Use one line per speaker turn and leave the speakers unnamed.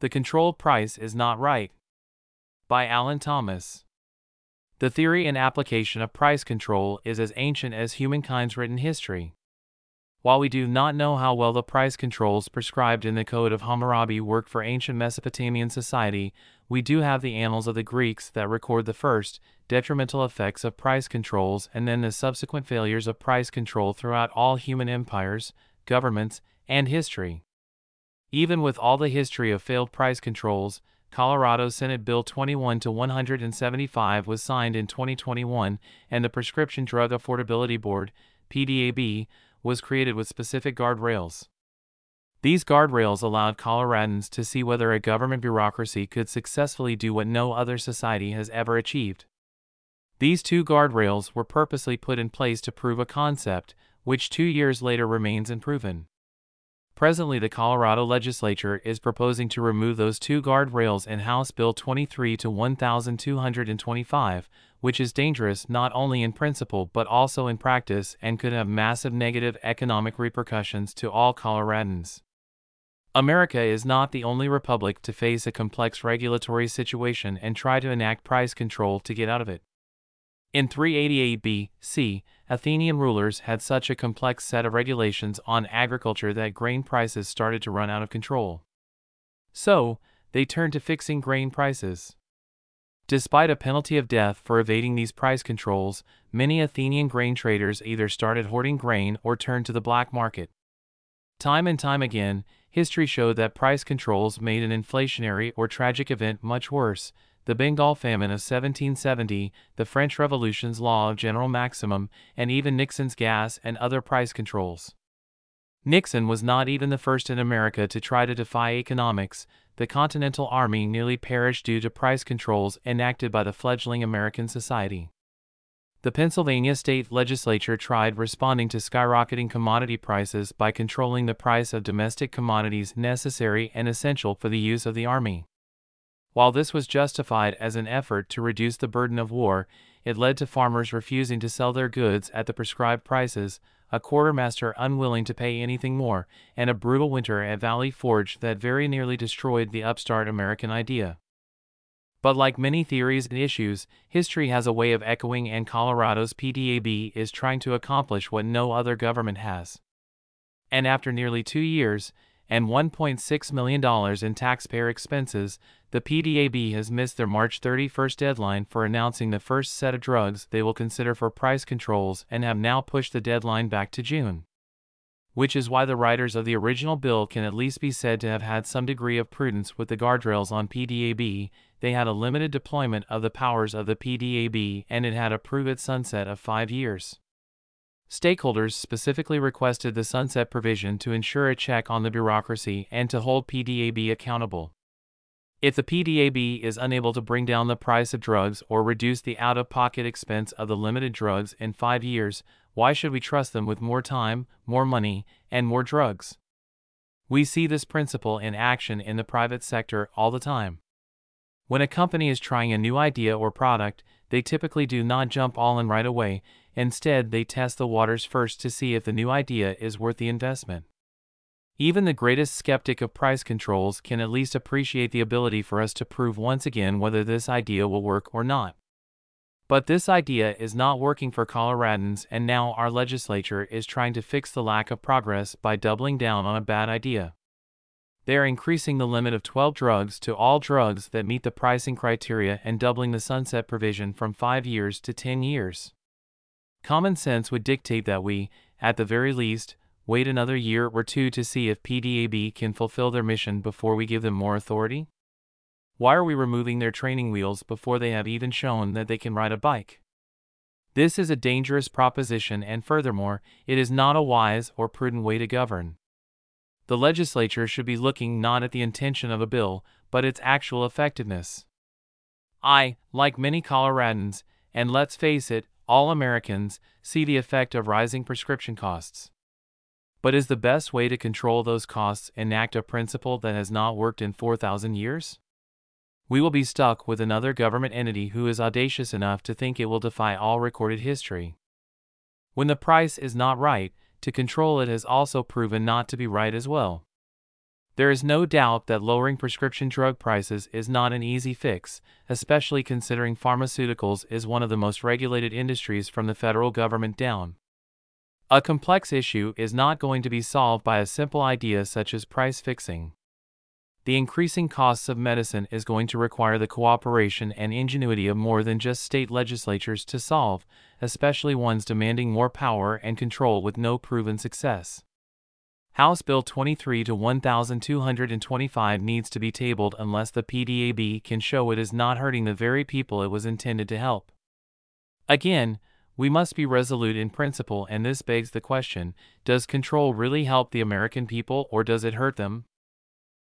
The Control price is not right. By Allen Thomas. The theory and application of price control is as ancient as humankind's written history. While we do not know how well the price controls prescribed in the Code of Hammurabi worked for ancient Mesopotamian society, we do have the annals of the Greeks that record the first, detrimental effects of price controls and then the subsequent failures of price control throughout all human empires, governments, and history. Even with all the history of failed price controls, Colorado Senate Bill 21 to 175 was signed in 2021 and the Prescription Drug Affordability Board, PDAB, was created with specific guardrails. These guardrails allowed Coloradans to see whether a government bureaucracy could successfully do what no other society has ever achieved. These two guardrails were purposely put in place to prove a concept, which two years later remains unproven. Presently, the Colorado legislature is proposing to remove those two guardrails in House Bill 23 to 1225, which is dangerous not only in principle but also in practice and could have massive negative economic repercussions to all Coloradans. America is not the only republic to face a complex regulatory situation and try to enact price control to get out of it. In 388 B.C., Athenian rulers had such a complex set of regulations on agriculture that grain prices started to run out of control. So, they turned to fixing grain prices. Despite a penalty of death for evading these price controls, many Athenian grain traders either started hoarding grain or turned to the black market. Time and time again, history showed that price controls made an inflationary or tragic event much worse, the Bengal famine of 1770, the French Revolution's law of general maximum, and even Nixon's gas and other price controls. Nixon was not even the first in America to try to defy economics. The Continental Army nearly perished due to price controls enacted by the fledgling American society. The Pennsylvania state legislature tried responding to skyrocketing commodity prices by controlling the price of domestic commodities necessary and essential for the use of the army. While this was justified as an effort to reduce the burden of war, it led to farmers refusing to sell their goods at the prescribed prices, a quartermaster unwilling to pay anything more, and a brutal winter at Valley Forge that very nearly destroyed the upstart American idea. But like many theories and issues, history has a way of echoing, and Colorado's PDAB is trying to accomplish what no other government has. And after nearly two years, and $1.6 million in taxpayer expenses, the PDAB has missed their March 31st deadline for announcing the first set of drugs they will consider for price controls and have now pushed the deadline back to June. Which is why the writers of the original bill can at least be said to have had some degree of prudence with the guardrails on PDAB. They had a limited deployment of the powers of the PDAB and it had a prove it sunset of five years. Stakeholders specifically requested the sunset provision to ensure a check on the bureaucracy and to hold PDAB accountable. If the PDAB is unable to bring down the price of drugs or reduce the out of pocket expense of the limited drugs in five years, why should we trust them with more time, more money, and more drugs? We see this principle in action in the private sector all the time. When a company is trying a new idea or product, they typically do not jump all in right away, instead, they test the waters first to see if the new idea is worth the investment. Even the greatest skeptic of price controls can at least appreciate the ability for us to prove once again whether this idea will work or not. But this idea is not working for Coloradans, and now our legislature is trying to fix the lack of progress by doubling down on a bad idea. They are increasing the limit of 12 drugs to all drugs that meet the pricing criteria and doubling the sunset provision from 5 years to 10 years. Common sense would dictate that we, at the very least, wait another year or two to see if PDAB can fulfill their mission before we give them more authority? Why are we removing their training wheels before they have even shown that they can ride a bike? This is a dangerous proposition, and furthermore, it is not a wise or prudent way to govern the legislature should be looking not at the intention of a bill, but its actual effectiveness. I, like many Coloradans, and let's face it, all Americans, see the effect of rising prescription costs. But is the best way to control those costs enact a principle that has not worked in 4,000 years? We will be stuck with another government entity who is audacious enough to think it will defy all recorded history. When the price is not right, to control it has also proven not to be right as well. There is no doubt that lowering prescription drug prices is not an easy fix, especially considering pharmaceuticals is one of the most regulated industries from the federal government down. A complex issue is not going to be solved by a simple idea such as price fixing. The increasing costs of medicine is going to require the cooperation and ingenuity of more than just state legislatures to solve, especially ones demanding more power and control with no proven success. House Bill 23 to 1225 needs to be tabled unless the PDAB can show it is not hurting the very people it was intended to help. Again, we must be resolute in principle, and this begs the question does control really help the American people or does it hurt them?